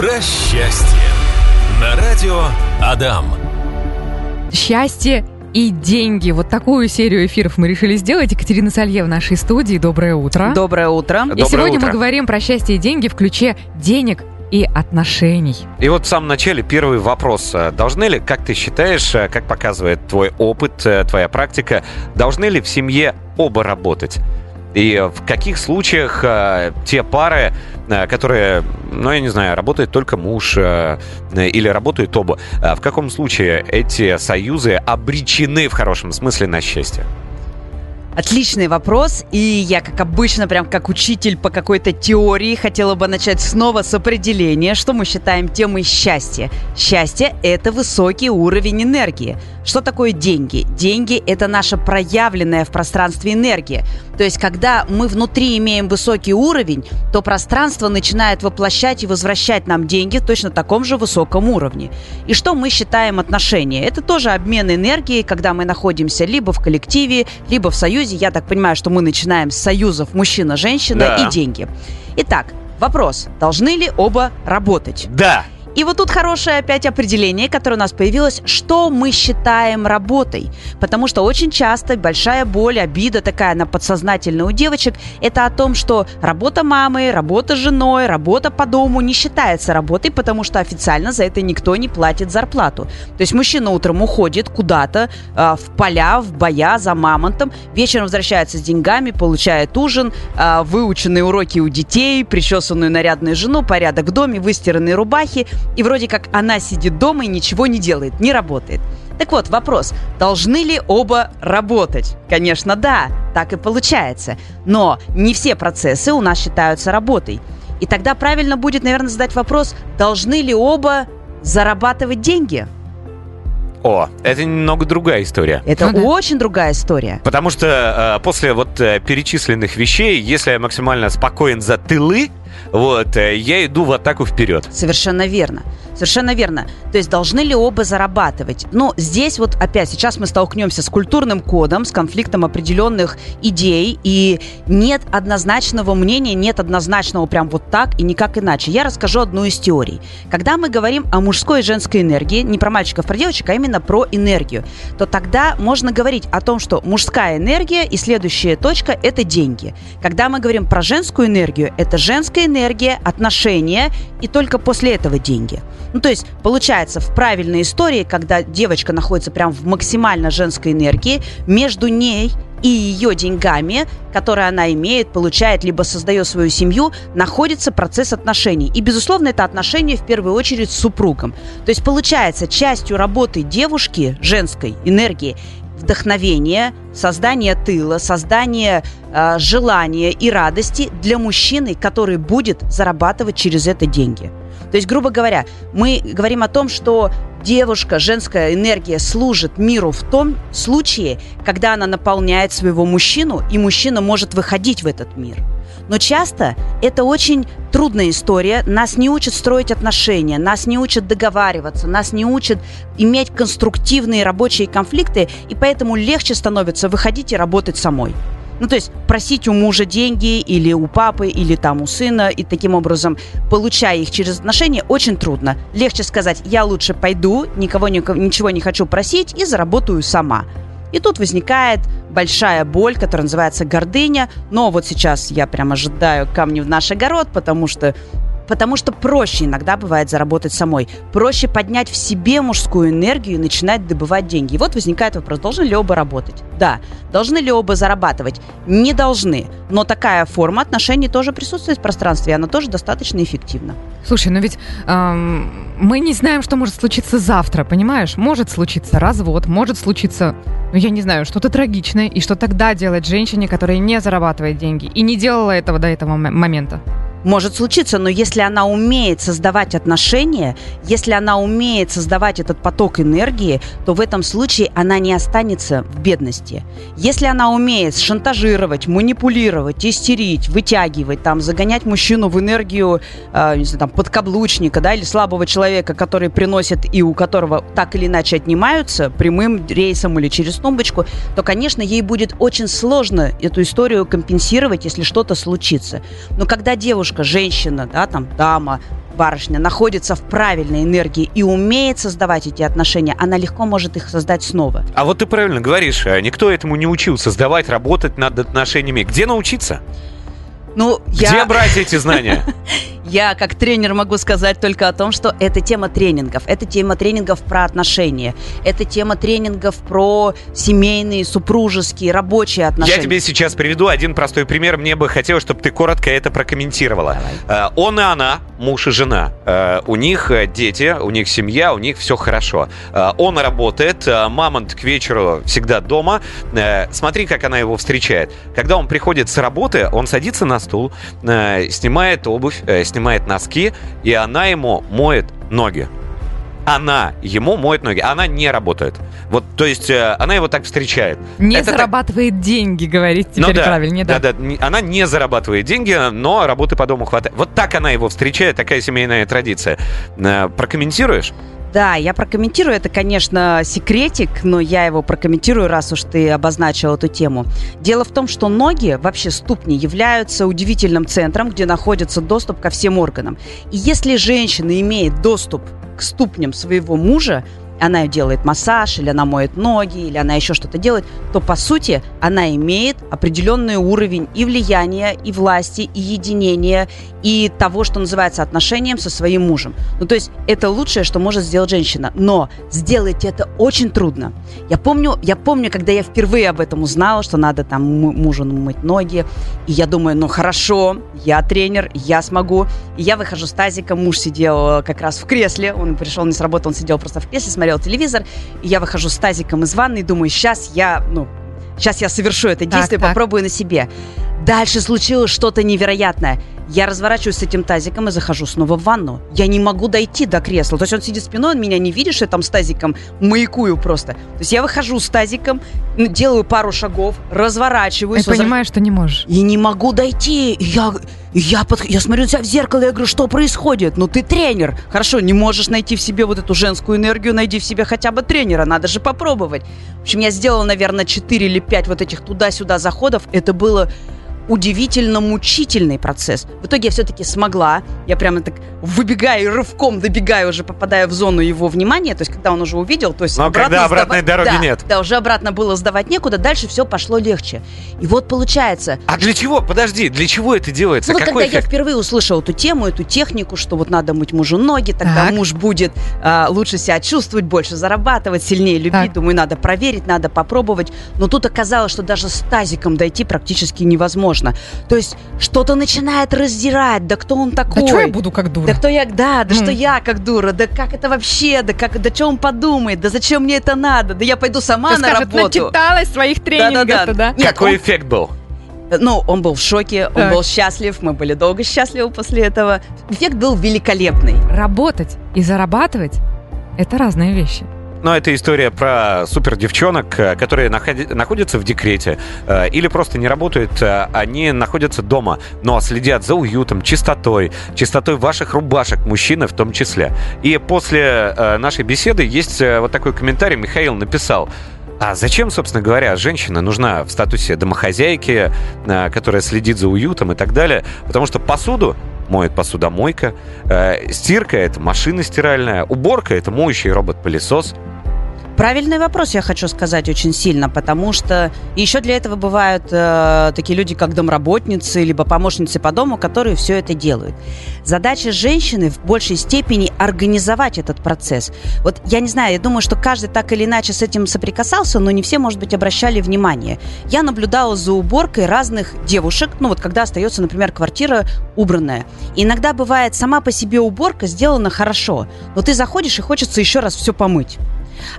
Про счастье. На радио Адам. Счастье и деньги. Вот такую серию эфиров мы решили сделать. Екатерина Салье в нашей студии. Доброе утро. Доброе утро. И Доброе сегодня утро. мы говорим про счастье и деньги в ключе денег и отношений. И вот в самом начале первый вопрос. Должны ли, как ты считаешь, как показывает твой опыт, э, твоя практика, должны ли в семье оба работать? И в каких случаях э, те пары, э, которые, ну, я не знаю, работает только муж э, или работают оба, э, в каком случае эти союзы обречены в хорошем смысле на счастье? Отличный вопрос. И я, как обычно, прям как учитель по какой-то теории, хотела бы начать снова с определения, что мы считаем темой счастья. Счастье – это высокий уровень энергии. Что такое деньги? Деньги – это наша проявленная в пространстве энергия. То есть, когда мы внутри имеем высокий уровень, то пространство начинает воплощать и возвращать нам деньги в точно таком же высоком уровне. И что мы считаем отношения? Это тоже обмен энергией, когда мы находимся либо в коллективе, либо в союзе. Я так понимаю, что мы начинаем с союзов мужчина-женщина Да. и деньги. Итак, вопрос. Должны ли оба работать? Да! И вот тут хорошее опять определение, которое у нас появилось, что мы считаем работой. Потому что очень часто большая боль, обида такая на подсознательно у девочек, это о том, что работа мамы, работа женой, работа по дому не считается работой, потому что официально за это никто не платит зарплату. То есть мужчина утром уходит куда-то э, в поля, в боя за мамонтом, вечером возвращается с деньгами, получает ужин, э, выученные уроки у детей, причесанную нарядную жену, порядок в доме, выстиранные рубахи, и вроде как она сидит дома и ничего не делает, не работает. Так вот, вопрос, должны ли оба работать? Конечно, да, так и получается. Но не все процессы у нас считаются работой. И тогда правильно будет, наверное, задать вопрос, должны ли оба зарабатывать деньги? О, это немного другая история. Это Ну да. очень другая история. Потому что э, после вот э, перечисленных вещей, если я максимально спокоен за тылы, вот, э, я иду в атаку вперед. Совершенно верно. Совершенно верно. То есть должны ли оба зарабатывать? Но здесь вот опять сейчас мы столкнемся с культурным кодом, с конфликтом определенных идей, и нет однозначного мнения, нет однозначного прям вот так и никак иначе. Я расскажу одну из теорий. Когда мы говорим о мужской и женской энергии, не про мальчиков, про девочек, а именно про энергию, то тогда можно говорить о том, что мужская энергия и следующая точка – это деньги. Когда мы говорим про женскую энергию, это женская энергия, отношения и только после этого деньги. Ну, то есть, получается, в правильной истории, когда девочка находится прям в максимально женской энергии, между ней и ее деньгами, которые она имеет, получает, либо создает свою семью, находится процесс отношений. И, безусловно, это отношения в первую очередь с супругом. То есть, получается, частью работы девушки, женской энергии, вдохновение, создание тыла, создание э, желания и радости для мужчины, который будет зарабатывать через это деньги. То есть, грубо говоря, мы говорим о том, что девушка, женская энергия служит миру в том случае, когда она наполняет своего мужчину, и мужчина может выходить в этот мир. Но часто это очень трудная история. Нас не учат строить отношения, нас не учат договариваться, нас не учат иметь конструктивные рабочие конфликты, и поэтому легче становится выходить и работать самой. Ну, то есть просить у мужа деньги или у папы, или там у сына, и таким образом, получая их через отношения, очень трудно. Легче сказать, я лучше пойду, никого нико- ничего не хочу просить и заработаю сама. И тут возникает большая боль, которая называется гордыня. Но вот сейчас я прям ожидаю камни в наш огород, потому что Потому что проще иногда бывает заработать самой. Проще поднять в себе мужскую энергию и начинать добывать деньги. И вот возникает вопрос, должны ли оба работать? Да. Должны ли оба зарабатывать? Не должны. Но такая форма отношений тоже присутствует в пространстве, и она тоже достаточно эффективна. Слушай, ну ведь эм, мы не знаем, что может случиться завтра, понимаешь? Может случиться развод, может случиться, ну я не знаю, что-то трагичное. И что тогда делать женщине, которая не зарабатывает деньги и не делала этого до этого момента? Может случиться, но если она умеет создавать отношения, если она умеет создавать этот поток энергии, то в этом случае она не останется в бедности. Если она умеет шантажировать, манипулировать, истерить, вытягивать, там, загонять мужчину в энергию, э, не знаю, там, подкаблучника, да, или слабого человека, который приносит и у которого так или иначе отнимаются прямым рейсом или через тумбочку, то, конечно, ей будет очень сложно эту историю компенсировать, если что-то случится. Но когда девушка девушка, женщина, да, там, дама, барышня находится в правильной энергии и умеет создавать эти отношения, она легко может их создать снова. А вот ты правильно говоришь, а никто этому не учил создавать, работать над отношениями. Где научиться? Ну, Где я... брать эти знания? Я как тренер могу сказать только о том, что это тема тренингов. Это тема тренингов про отношения. Это тема тренингов про семейные, супружеские, рабочие отношения. Я тебе сейчас приведу один простой пример. Мне бы хотелось, чтобы ты коротко это прокомментировала. Э, Он и она, муж и жена. Э, У них э, дети, у них семья, у них все хорошо. Он работает, мамонт к вечеру всегда дома. Смотри, как она его встречает. Когда он приходит с работы, он садится на стул, снимает обувь, э, снимает носки, и она ему моет ноги. Она ему моет ноги, она не работает. Вот, то есть, э, она его так встречает. Не Это так- зарабатывает деньги, говорить Ну теперь да, правильнее, да. да, да. Она не зарабатывает деньги, но работы по дому хватает. Вот так она его встречает, такая семейная традиция. Э, Прокомментируешь? Да, я прокомментирую. Это, конечно, секретик, но я его прокомментирую, раз уж ты обозначил эту тему. Дело в том, что ноги, вообще ступни, являются удивительным центром, где находится доступ ко всем органам. И если женщина имеет доступ к ступням своего мужа, она делает массаж, или она моет ноги, или она еще что-то делает, то, по сути, она имеет определенный уровень и влияния, и власти, и единения, и того, что называется отношением со своим мужем. Ну, то есть это лучшее, что может сделать женщина. Но сделать это очень трудно. Я помню, я помню, когда я впервые об этом узнала, что надо там му- мужу мыть ноги, и я думаю, ну хорошо, я тренер, я смогу. И я выхожу с тазиком, муж сидел э, как раз в кресле, он пришел не с работы, он сидел просто в кресле, смотрел телевизор, и я выхожу с тазиком из ванной и думаю, сейчас я, ну, сейчас я совершу это Так, действие, так. попробую на себе. Дальше случилось что-то невероятное. Я разворачиваюсь с этим тазиком и захожу снова в ванну. Я не могу дойти до кресла. То есть он сидит спиной, он меня не видит, что я там с тазиком маякую просто. То есть я выхожу с тазиком, делаю пару шагов, разворачиваюсь. И возра- понимаешь, что не можешь. и не могу дойти. Я, я, под- я смотрю на себя в зеркало, я говорю, что происходит? Ну ты тренер. Хорошо, не можешь найти в себе вот эту женскую энергию, найди в себе хотя бы тренера, надо же попробовать. В общем, я сделала, наверное, 4 или 5 вот этих туда-сюда заходов. Это было удивительно мучительный процесс. В итоге я все-таки смогла. Я прямо так выбегаю и рывком добегаю, уже попадая в зону его внимания. То есть, когда он уже увидел, то есть Но когда обратной сдавать- дороги Да, нет. Да, уже обратно было сдавать некуда, дальше все пошло легче. И вот получается, А для чего? Подожди, для чего это делается? ну, вот Какой когда я эффект? впервые услышала эту тему, эту технику, что вот надо мыть мужу ноги, тогда Так. муж будет а, лучше себя чувствовать, больше зарабатывать, сильнее любить. Так. Думаю, надо проверить, надо попробовать. Но тут оказалось, что даже с тазиком дойти практически невозможно. То есть что-то начинает раздирать. Да кто он такой? Да что я буду как дура? Да кто я, да, да Ну. что я как дура, да как это вообще, да как, да что он подумает, да зачем мне это надо, да я пойду сама Ты на скажет, работу. начиталась своих тренингов да? Нет, Какой он- эффект был? ну, он был в шоке, он Так. был счастлив, мы были долго счастливы после этого. Эффект был великолепный. Работать и зарабатывать – это разные вещи. Но это история про супер девчонок, э, которые находятся в декрете э, или просто не работают, э, они находятся дома, но следят за уютом, чистотой, чистотой ваших рубашек, мужчины в том числе. И после нашей беседы есть вот такой комментарий, Михаил написал, а зачем, собственно говоря, женщина нужна в статусе домохозяйки, которая следит за уютом и так далее? Потому что посуду моет посудомойка, э, стирка — это машина стиральная, уборка — это моющий робот-пылесос. Правильный вопрос, я хочу сказать, очень сильно, потому что еще для этого бывают э, такие люди, как домработницы, либо помощницы по дому, которые все это делают. Задача женщины в большей степени организовать этот процесс. Вот я не знаю, я думаю, что каждый так или иначе с этим соприкасался, но не все, может быть, обращали внимание. Я наблюдала за уборкой разных девушек, ну вот когда остается, например, квартира убранная. Иногда бывает сама по себе уборка сделана хорошо, но ты заходишь и хочется еще раз все помыть.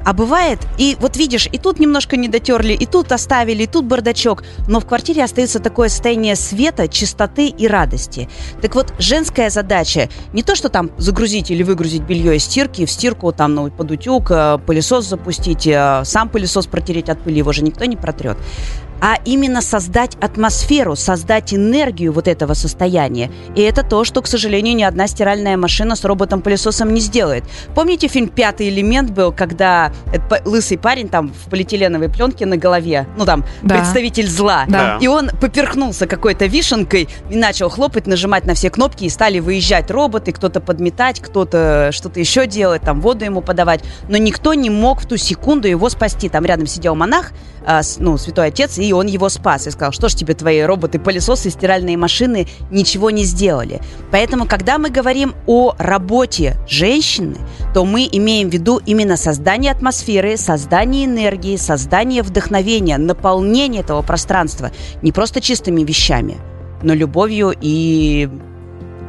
А бывает, и вот видишь, и тут немножко не дотерли, и тут оставили, и тут бардачок, но в квартире остается такое состояние света, чистоты и радости. Так вот, женская задача не то, что там загрузить или выгрузить белье из стирки, в стирку там ну, под утюг, э, пылесос запустить, э, сам пылесос протереть от пыли, его же никто не протрет а именно создать атмосферу, создать энергию вот этого состояния. И это то, что, к сожалению, ни одна стиральная машина с роботом-пылесосом не сделает. Помните фильм «Пятый элемент» был, когда лысый парень там в полиэтиленовой пленке на голове, ну там, Да. представитель зла. Да. И он поперхнулся какой-то вишенкой и начал хлопать, нажимать на все кнопки, и стали выезжать роботы, кто-то подметать, кто-то что-то еще делать, там воду ему подавать. Но никто не мог в ту секунду его спасти. Там рядом сидел монах, а, ну, святой отец, и он его спас. И сказал, что ж тебе твои роботы-пылесосы, стиральные машины ничего не сделали. Поэтому, когда мы говорим о работе женщины, то мы имеем в виду именно создание атмосферы, создание энергии, создание вдохновения, наполнение этого пространства не просто чистыми вещами, но любовью и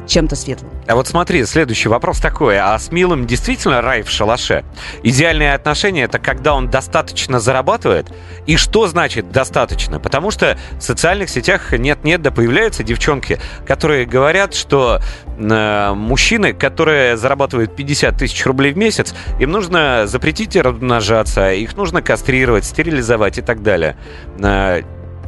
чем-то светлым. А вот смотри, следующий вопрос такой. А с Милым действительно рай в шалаше? Идеальные отношения — это когда он достаточно зарабатывает? И что значит «достаточно»? Потому что в социальных сетях нет-нет, да появляются девчонки, которые говорят, что э, мужчины, которые зарабатывают 50 тысяч рублей в месяц, им нужно запретить размножаться, их нужно кастрировать, стерилизовать и так далее. Э,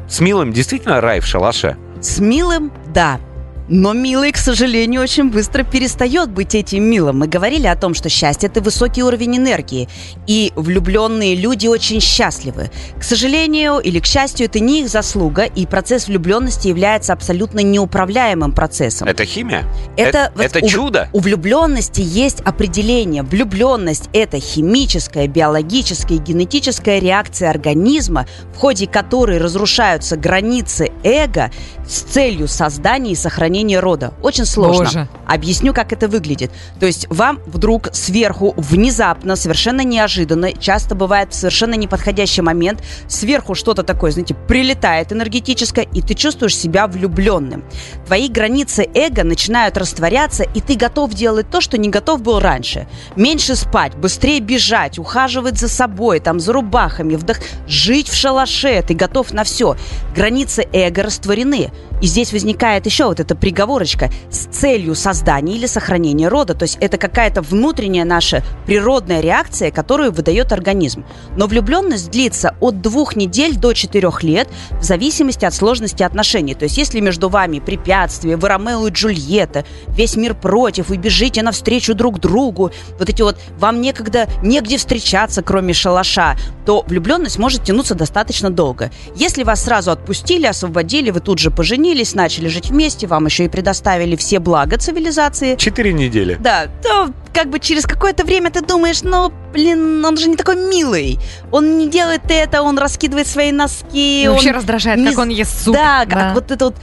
с Милым действительно рай в шалаше? С милым – да. Но милый, к сожалению, очень быстро перестает быть этим милым. Мы говорили о том, что счастье – это высокий уровень энергии. И влюбленные люди очень счастливы. К сожалению или к счастью, это не их заслуга, и процесс влюбленности является абсолютно неуправляемым процессом. Это химия? Это, это, это у- чудо? У влюбленности есть определение. Влюбленность – это химическая, биологическая и генетическая реакция организма, в ходе которой разрушаются границы эго с целью создания и сохранения рода. Очень сложно. Боже. Объясню, как это выглядит. То есть вам вдруг сверху, внезапно, совершенно неожиданно, часто бывает совершенно неподходящий момент, сверху что-то такое, знаете, прилетает энергетическое, и ты чувствуешь себя влюбленным. Твои границы эго начинают растворяться, и ты готов делать то, что не готов был раньше. Меньше спать, быстрее бежать, ухаживать за собой, там, за рубахами, вдох... жить в шалаше, ты готов на все. Границы эго растворены. И здесь возникает еще вот эта приговорочка с целью создания или сохранения рода. То есть это какая-то внутренняя наша природная реакция, которую выдает организм. Но влюбленность длится от двух недель до четырех лет в зависимости от сложности отношений. То есть если между вами препятствия, вы Ромео и Джульетта, весь мир против, вы бежите навстречу друг другу, вот эти вот, вам некогда, негде встречаться, кроме шалаша, то влюбленность может тянуться достаточно долго. Если вас сразу отпустили, освободили, вы тут же поженились, начали жить вместе, вам еще и предоставили все блага цивилизации, Четыре недели. да, то как бы через какое-то время ты думаешь, ну, блин, он же не такой милый. Он не делает это, он раскидывает свои носки. И вообще он раздражает, не как он ест суп. Да, как вот это вот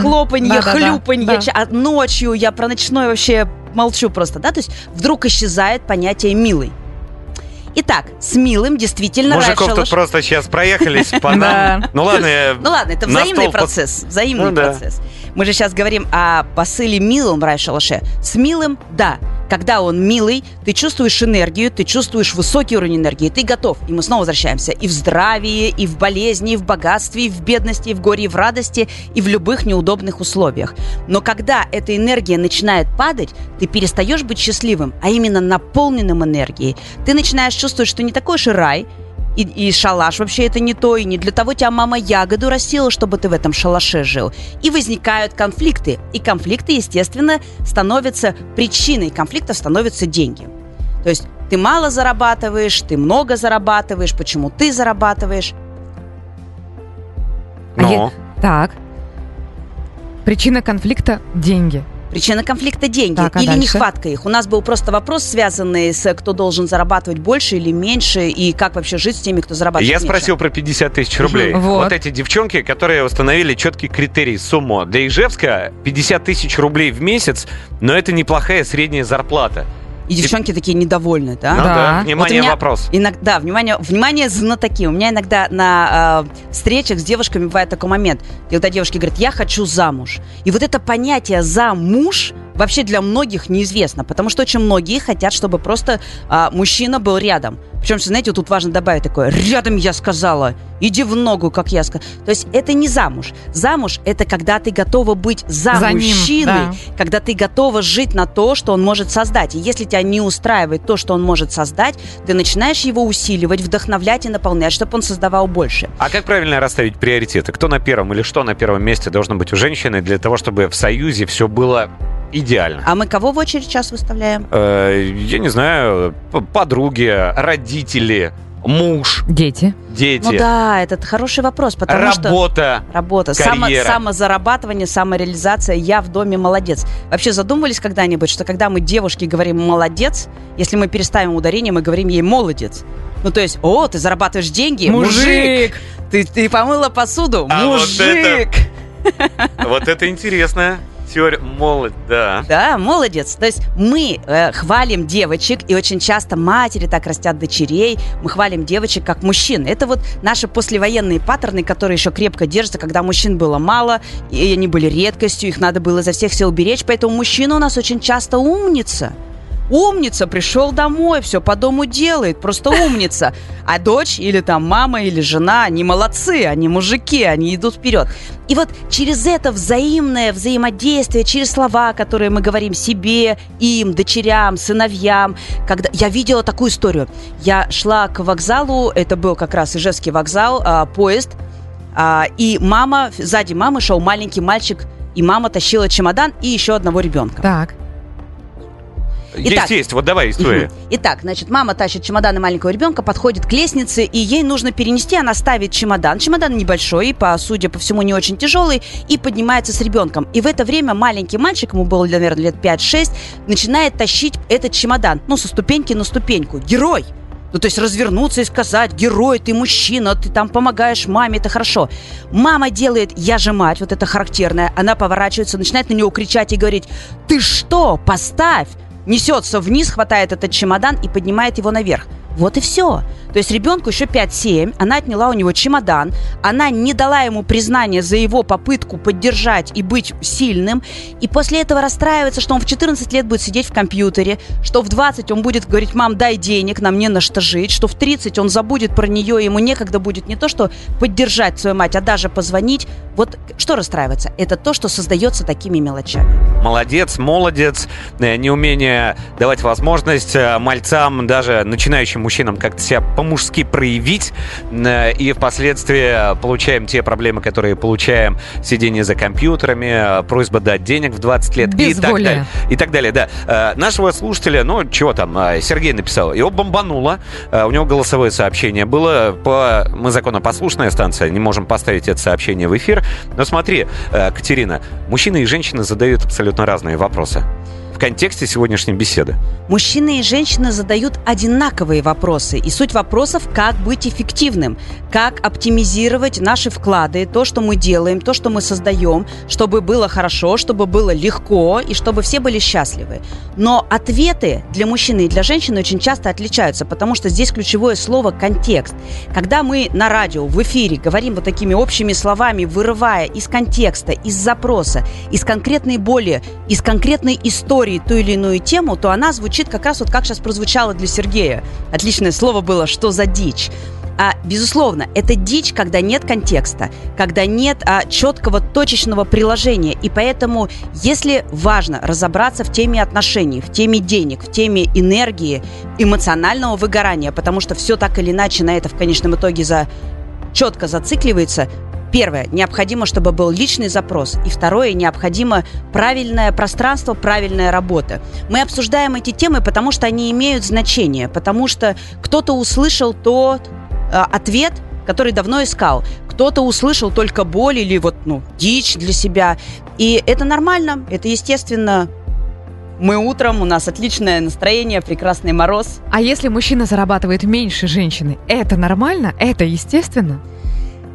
хлопанье, Да-да-да, хлюпанье. да. А ночью я про ночной вообще молчу просто, да? То есть вдруг исчезает понятие «милый». Итак, с милым действительно Мужиков тут просто сейчас проехались по нам. Ну ладно, Ну ладно, это взаимный процесс. Взаимный Ну процесс. Мы же сейчас говорим о посыле милым рай шалаше. С милым, да. Когда он милый, ты чувствуешь энергию, ты чувствуешь высокий уровень энергии, ты готов. И мы снова возвращаемся и в здравии, и в болезни, и в богатстве, и в бедности, и в горе, и в радости, и в любых неудобных условиях. Но когда эта энергия начинает падать, ты перестаешь быть счастливым, а именно наполненным энергией. Ты начинаешь чувствовать, что не такой уж и рай, и, и шалаш вообще это не то, и не для того тебя мама ягоду растила, чтобы ты в этом шалаше жил. И возникают конфликты. И конфликты, естественно, становятся причиной конфликтов становятся деньги. То есть ты мало зарабатываешь, ты много зарабатываешь, почему ты зарабатываешь. А Ну, я- Так. Причина конфликта – деньги. Причина конфликта – деньги Так, а или дальше? нехватка их. У нас был просто вопрос, связанный с кто должен зарабатывать больше или меньше, и как вообще жить с теми, кто зарабатывает я меньше. спросил про 50 тысяч рублей. Вот. Вот эти девчонки, которые установили четкий критерий сумму. Для Ижевска 50 тысяч рублей в месяц, но это неплохая средняя зарплата. И девчонки такие недовольны, да? Ну Да. да, Вот внимание, меня вопрос. Иногда, внимание, внимание, знатоки. У меня иногда на э, встречах с девушками бывает такой момент, когда девушки говорят, я хочу замуж. И вот это понятие «замуж» вообще для многих неизвестно, потому что очень многие хотят, чтобы просто а, мужчина был рядом. Причем, знаете, вот тут важно добавить такое «рядом я сказала», «иди в ногу», как я сказала. То есть это не замуж. Замуж – это когда ты готова быть за, За ним, мужчиной, да. когда ты готова жить на то, что он может создать. И если тебя не устраивает то, что он может создать, ты начинаешь его усиливать, вдохновлять и наполнять, чтобы он создавал больше. А как правильно расставить приоритеты? Кто на первом или что на первом месте должно быть у женщины для того, чтобы в союзе все было идеально. А мы кого в очередь сейчас выставляем? Э, я не знаю, подруги, родители, муж, Дети. дети, Ну да, это хороший вопрос, потому что... работа. Работа, само, Карьера. самозарабатывание, самореализация. Я в доме молодец. Вообще задумывались когда-нибудь, что когда мы девушке говорим молодец, если мы переставим ударение, мы говорим ей молодец. Ну, то есть, о, ты зарабатываешь деньги, мужик! Ты, ты помыла посуду, А вот мужик! Вот это интересная теория. Молодь, да. Да, молодец. То есть мы э, хвалим девочек, и очень часто матери так растят дочерей, мы хвалим девочек как мужчин. Это вот наши послевоенные паттерны, которые еще крепко держатся, когда мужчин было мало, и они были редкостью, их надо было изо всех сил беречь, поэтому мужчина у нас очень часто умница. Умница, пришел домой, все по дому делает, просто умница. А дочь или там мама или жена, они молодцы, они мужики, они идут вперед. И вот через это взаимное взаимодействие, через слова, которые мы говорим себе, им, дочерям, сыновьям. Когда... Я видела такую историю. Я шла к вокзалу, это был как раз Ижевский вокзал, а, поезд, а, и мама, сзади мамы шел маленький мальчик, и мама тащила чемодан и еще одного ребенка. Так. Итак. Есть, есть. Вот давай история. Итак, значит, мама тащит чемоданы маленького ребенка, подходит к лестнице, и ей нужно перенести, она ставит чемодан. Чемодан небольшой, по, судя по всему, не очень тяжелый, и поднимается с ребенком. И в это время маленький мальчик, ему было, наверное, лет 5-6, начинает тащить этот чемодан, ну, со ступеньки на ступеньку. Герой! Ну, то есть развернуться и сказать, герой, ты мужчина, ты там помогаешь маме, это хорошо. Мама делает, я же мать, вот это характерное, она поворачивается, начинает на него кричать и говорить, ты что, поставь! Несется вниз, хватает этот чемодан и поднимает его наверх. Вот и все. То есть ребенку еще 5-7, она отняла у него чемодан, она не дала ему признания за его попытку поддержать и быть сильным, и после этого расстраивается, что он в 14 лет будет сидеть в компьютере, что в 20 он будет говорить, мам, дай денег, нам не на что жить, что в 30 он забудет про нее, ему некогда будет не то, что поддержать свою мать, а даже позвонить. Вот что расстраивается? Это то, что создается такими мелочами. Молодец, молодец. Э, Неумение давать возможность э, мальцам, даже начинающим мужчинам как-то себя по-мужски проявить. Э, И впоследствии получаем те проблемы, которые получаем. Сидение за компьютерами, э, просьба дать денег в 20 лет и так далее. И так далее, да. Э, Нашего слушателя, ну, чего там, Сергей написал, его бомбануло. У него голосовое сообщение было. По... Мы законопослушная станция, не можем поставить это сообщение в эфир. Но смотри, Катерина, мужчины и женщины задают абсолютно разные вопросы в контексте сегодняшней беседы. Мужчины и женщины задают одинаковые вопросы. И суть вопросов, как быть эффективным, как оптимизировать наши вклады, то, что мы делаем, то, что мы создаем, чтобы было хорошо, чтобы было легко и чтобы все были счастливы. Но ответы для мужчины и для женщины очень часто отличаются, потому что здесь ключевое слово «контекст». Когда мы на радио, в эфире говорим вот такими общими словами, вырывая из контекста, из запроса, из конкретной боли, из конкретной истории ту или иную тему, то она звучит как раз вот как сейчас прозвучало для Сергея. Отличное слово было «что за дичь?». А, безусловно, это дичь, когда нет контекста, когда нет а, четкого точечного приложения. И поэтому, если важно разобраться в теме отношений, в теме денег, в теме энергии, эмоционального выгорания, потому что все так или иначе на это в конечном итоге за четко зацикливается, Первое, необходимо, чтобы был личный запрос. И второе, необходимо правильное пространство, правильная работа. Мы обсуждаем эти темы, потому что они имеют значение, потому что кто-то услышал тот э, ответ, который давно искал. Кто-то услышал только боль или вот, ну, дичь для себя. И это нормально, это естественно. Мы утром, у нас отличное настроение, прекрасный мороз. А если мужчина зарабатывает меньше женщины, это нормально? Это естественно?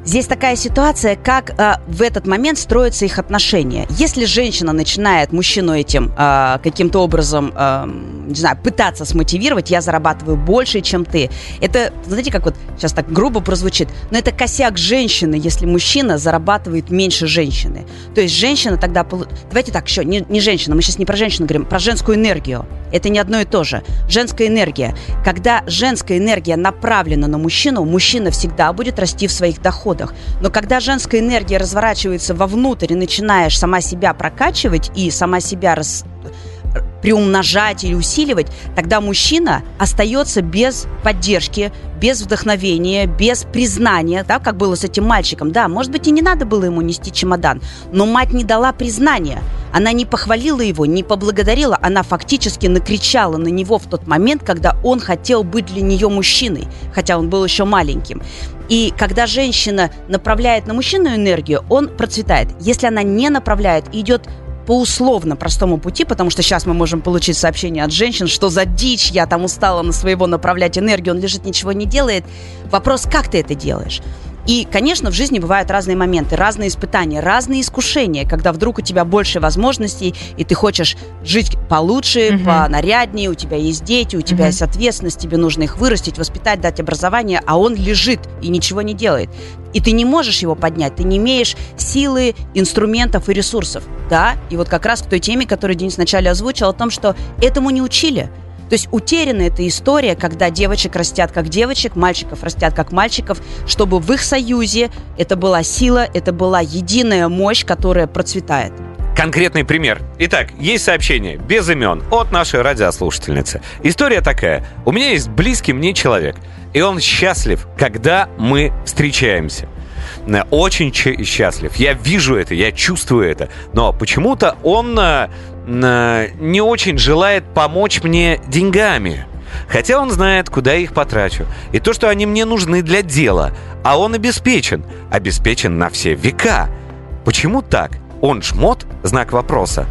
Здесь такая ситуация, как э, в этот момент строятся их отношения. Если женщина начинает мужчину этим э, каким-то образом, э, не знаю, пытаться смотивировать, я зарабатываю больше, чем ты. Это, знаете, как вот сейчас так грубо прозвучит, но это косяк женщины, если мужчина зарабатывает меньше женщины. То есть женщина тогда... Давайте так, еще, не, не женщина, мы сейчас не про женщину говорим, про женскую энергию. Это не одно и то же. Женская энергия. Когда женская энергия направлена на мужчину, мужчина всегда будет расти в своих доходах. Но когда женская энергия разворачивается вовнутрь и начинаешь сама себя прокачивать и сама себя рас- приумножать или усиливать, тогда мужчина остается без поддержки, без вдохновения, без признания, да, как было с этим мальчиком. Да, может быть, и не надо было ему нести чемодан, но мать не дала признания. Она не похвалила его, не поблагодарила, она фактически накричала на него в тот момент, когда он хотел быть для нее мужчиной, хотя он был еще маленьким. И когда женщина направляет на мужчину энергию, он процветает. Если она не направляет и идет по условно простому пути, потому что сейчас мы можем получить сообщение от женщин, что за дичь я там устала на своего направлять энергию, он лежит, ничего не делает. Вопрос, как ты это делаешь? И, конечно, в жизни бывают разные моменты, разные испытания, разные искушения, когда вдруг у тебя больше возможностей, и ты хочешь жить получше, mm-hmm. понаряднее, у тебя есть дети, у тебя mm-hmm. есть ответственность, тебе нужно их вырастить, воспитать, дать образование, а он лежит и ничего не делает. И ты не можешь его поднять, ты не имеешь силы, инструментов и ресурсов. Да, и вот как раз к той теме, которую Денис вначале озвучил, о том, что этому не учили. То есть утеряна эта история, когда девочек растят как девочек, мальчиков растят как мальчиков, чтобы в их союзе это была сила, это была единая мощь, которая процветает. Конкретный пример. Итак, есть сообщение без имен от нашей радиослушательницы. История такая. У меня есть близкий мне человек, и он счастлив, когда мы встречаемся очень счастлив. Я вижу это, я чувствую это. Но почему-то он э, не очень желает помочь мне деньгами. Хотя он знает, куда я их потрачу. И то, что они мне нужны для дела. А он обеспечен. Обеспечен на все века. Почему так? Он жмот? Знак вопроса.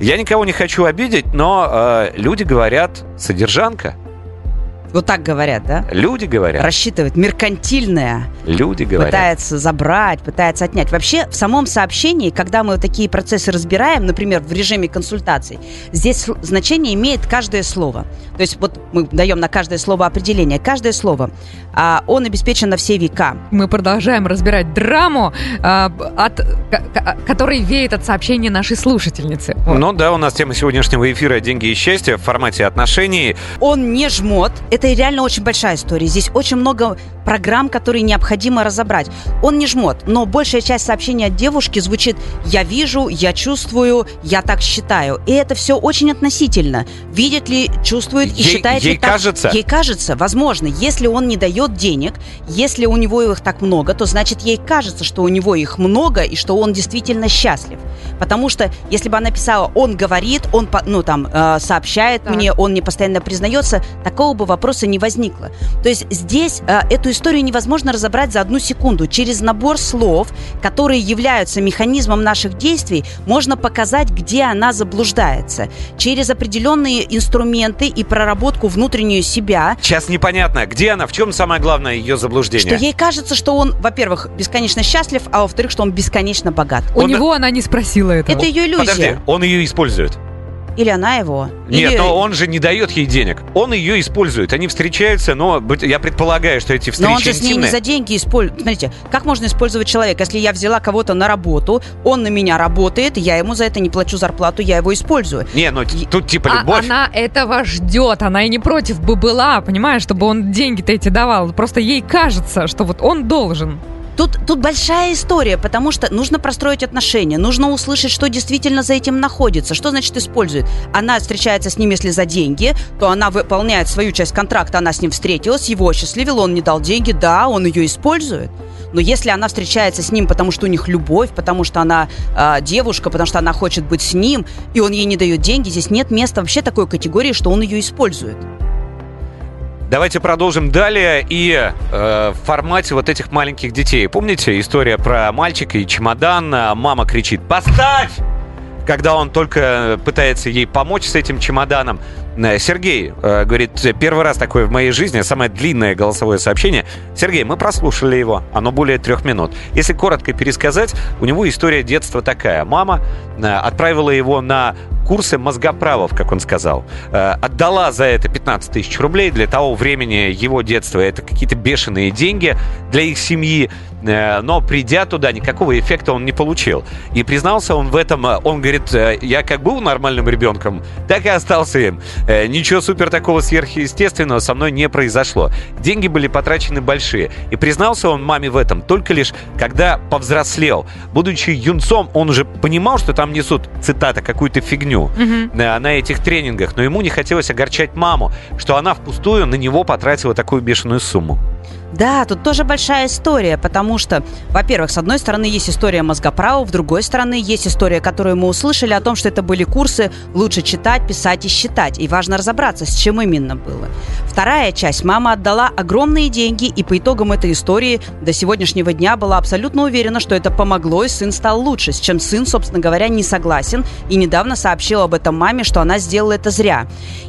Я никого не хочу обидеть, но э, люди говорят «содержанка». Вот так говорят, да? Люди говорят. Рассчитывает меркантильное. Люди говорят. Пытается забрать, пытается отнять. Вообще, в самом сообщении, когда мы такие процессы разбираем, например, в режиме консультаций, здесь значение имеет каждое слово. То есть вот мы даем на каждое слово определение. Каждое слово. А, он обеспечен на все века. Мы продолжаем разбирать драму, а, от, которой веет от сообщения нашей слушательницы. Вот. Ну да, у нас тема сегодняшнего эфира «Деньги и счастье» в формате отношений. Он не жмот это реально очень большая история. Здесь очень много программ, которые необходимо разобрать. Он не жмот, но большая часть сообщения от девушки звучит «я вижу», «я чувствую», «я так считаю». И это все очень относительно. Видит ли, чувствует и ей, считает ей ли так. кажется? Ей кажется, возможно. Если он не дает денег, если у него их так много, то значит ей кажется, что у него их много и что он действительно счастлив. Потому что если бы она писала «он говорит», «он ну, там, э, сообщает так. мне», «он не постоянно признается», такого бы вопроса вопроса не возникло. То есть здесь э, эту историю невозможно разобрать за одну секунду. Через набор слов, которые являются механизмом наших действий, можно показать, где она заблуждается. Через определенные инструменты и проработку внутреннюю себя. Сейчас непонятно, где она, в чем самое главное ее заблуждение. Что ей кажется, что он, во-первых, бесконечно счастлив, а во-вторых, что он бесконечно богат. У он... него она не спросила этого. Это ее иллюзия. Подожди, он ее использует. Или она его? Нет, Или... но он же не дает ей денег. Он ее использует. Они встречаются, но я предполагаю, что эти встречи Но он же с ней интимные. не за деньги использует. Смотрите, как можно использовать человека, если я взяла кого-то на работу, он на меня работает, я ему за это не плачу зарплату, я его использую. Не, ну и... тут типа а любовь. А она этого ждет, она и не против бы была, понимаешь, чтобы он деньги-то эти давал. Просто ей кажется, что вот он должен. Тут, тут большая история, потому что нужно простроить отношения, нужно услышать, что действительно за этим находится, что значит использует. Она встречается с ним, если за деньги, то она выполняет свою часть контракта, она с ним встретилась, его осчастливила, он не дал деньги, да, он ее использует. Но если она встречается с ним, потому что у них любовь, потому что она э, девушка, потому что она хочет быть с ним, и он ей не дает деньги, здесь нет места вообще такой категории, что он ее использует. Давайте продолжим далее и э, в формате вот этих маленьких детей. Помните история про мальчика и чемодан? Мама кричит «Поставь!» Когда он только пытается ей помочь с этим чемоданом. Э, Сергей э, говорит, первый раз такое в моей жизни, самое длинное голосовое сообщение. Сергей, мы прослушали его, оно более трех минут. Если коротко пересказать, у него история детства такая. Мама э, отправила его на курсы мозгоправов, как он сказал. Э, отдала за это 15 тысяч рублей. Для того времени его детства это какие-то бешеные деньги для их семьи. Э, но придя туда, никакого эффекта он не получил. И признался он в этом, э, он говорит, я как был нормальным ребенком, так и остался им. Ничего супер такого сверхъестественного со мной не произошло. Деньги были потрачены большие. И признался он маме в этом только лишь, когда повзрослел. Будучи юнцом, он уже понимал, что там несут, цитата, какую-то фигню угу. на этих тренингах, но ему не хотелось огорчать маму, что она впустую на него потратила такую бешеную сумму. Да, тут тоже большая история, потому что, во-первых, с одной стороны есть история мозгоправа, с другой стороны есть история, которую мы услышали о том, что это были курсы «Лучше читать, писать и считать». И важно разобраться, с чем именно было. Вторая часть. Мама отдала огромные деньги, и по итогам этой истории до сегодняшнего дня была абсолютно уверена, что это помогло, и сын стал лучше, с чем сын, собственно говоря, не согласен, и недавно сообщил об этом маме, что она сделала это зря.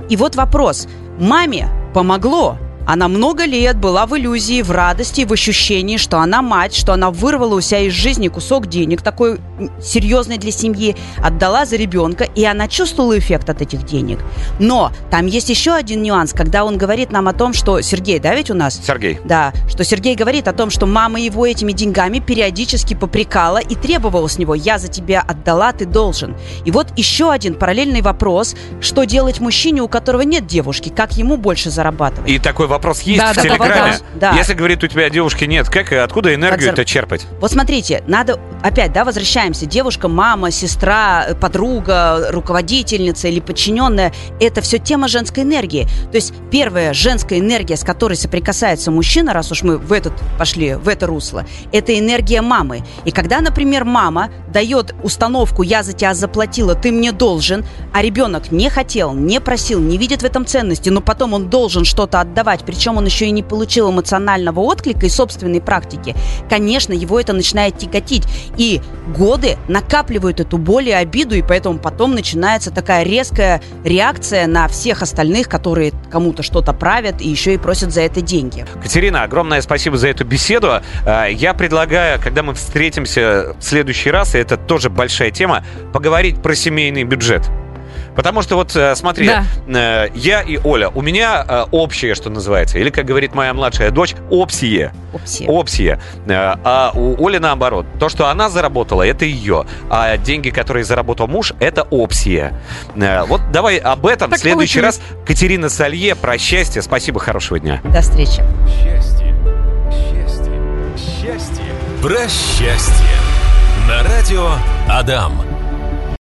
И вот вопрос. Маме помогло, она много лет была в иллюзии, в радости, в ощущении, что она мать, что она вырвала у себя из жизни кусок денег, такой серьезный для семьи, отдала за ребенка, и она чувствовала эффект от этих денег. Но там есть еще один нюанс, когда он говорит нам о том, что Сергей, да, ведь у нас? Сергей. Да, что Сергей говорит о том, что мама его этими деньгами периодически попрекала и требовала с него, я за тебя отдала, ты должен. И вот еще один параллельный вопрос, что делать мужчине, у которого нет девушки, как ему больше зарабатывать? И такой вопрос есть Да, в да, Телеграме. да, да. Если, говорит, у тебя девушки нет, как и откуда энергию Как это черпать? Вот смотрите, надо опять, да, возвращаемся. Девушка, мама, сестра, э, подруга, руководительница или подчиненная – это все тема женской энергии. То есть первая женская энергия, с которой соприкасается мужчина, раз уж мы в этот пошли, в это русло, это энергия мамы. И когда, например, мама дает установку «я за тебя заплатила, ты мне должен», а ребенок не хотел, не просил, не видит в этом ценности, но потом он должен что-то отдавать, причем он еще и не получил эмоционального отклика и собственной практики, конечно, его это начинает тяготить. И годы накапливают эту боль и обиду, и поэтому потом начинается такая резкая реакция на всех остальных, которые кому-то что-то правят и еще и просят за это деньги. Катерина, огромное спасибо за эту беседу. А, Я предлагаю, когда мы встретимся в следующий раз, и это тоже большая тема, поговорить про семейный бюджет. Потому что вот э, смотри, Да. э, я и Оля, у меня э, общее, что называется, или, как говорит моя младшая дочь. Опсия. Э, А у Оли наоборот. То, что она заработала, это ее. А деньги, которые заработал муж, это. Э, Вот давай об этом Так в следующий получилось. раз. Катерина Салье, про счастье. Спасибо, хорошего дня. До встречи. Счастье. Счастье. Счастье. Про счастье. На радио Адам.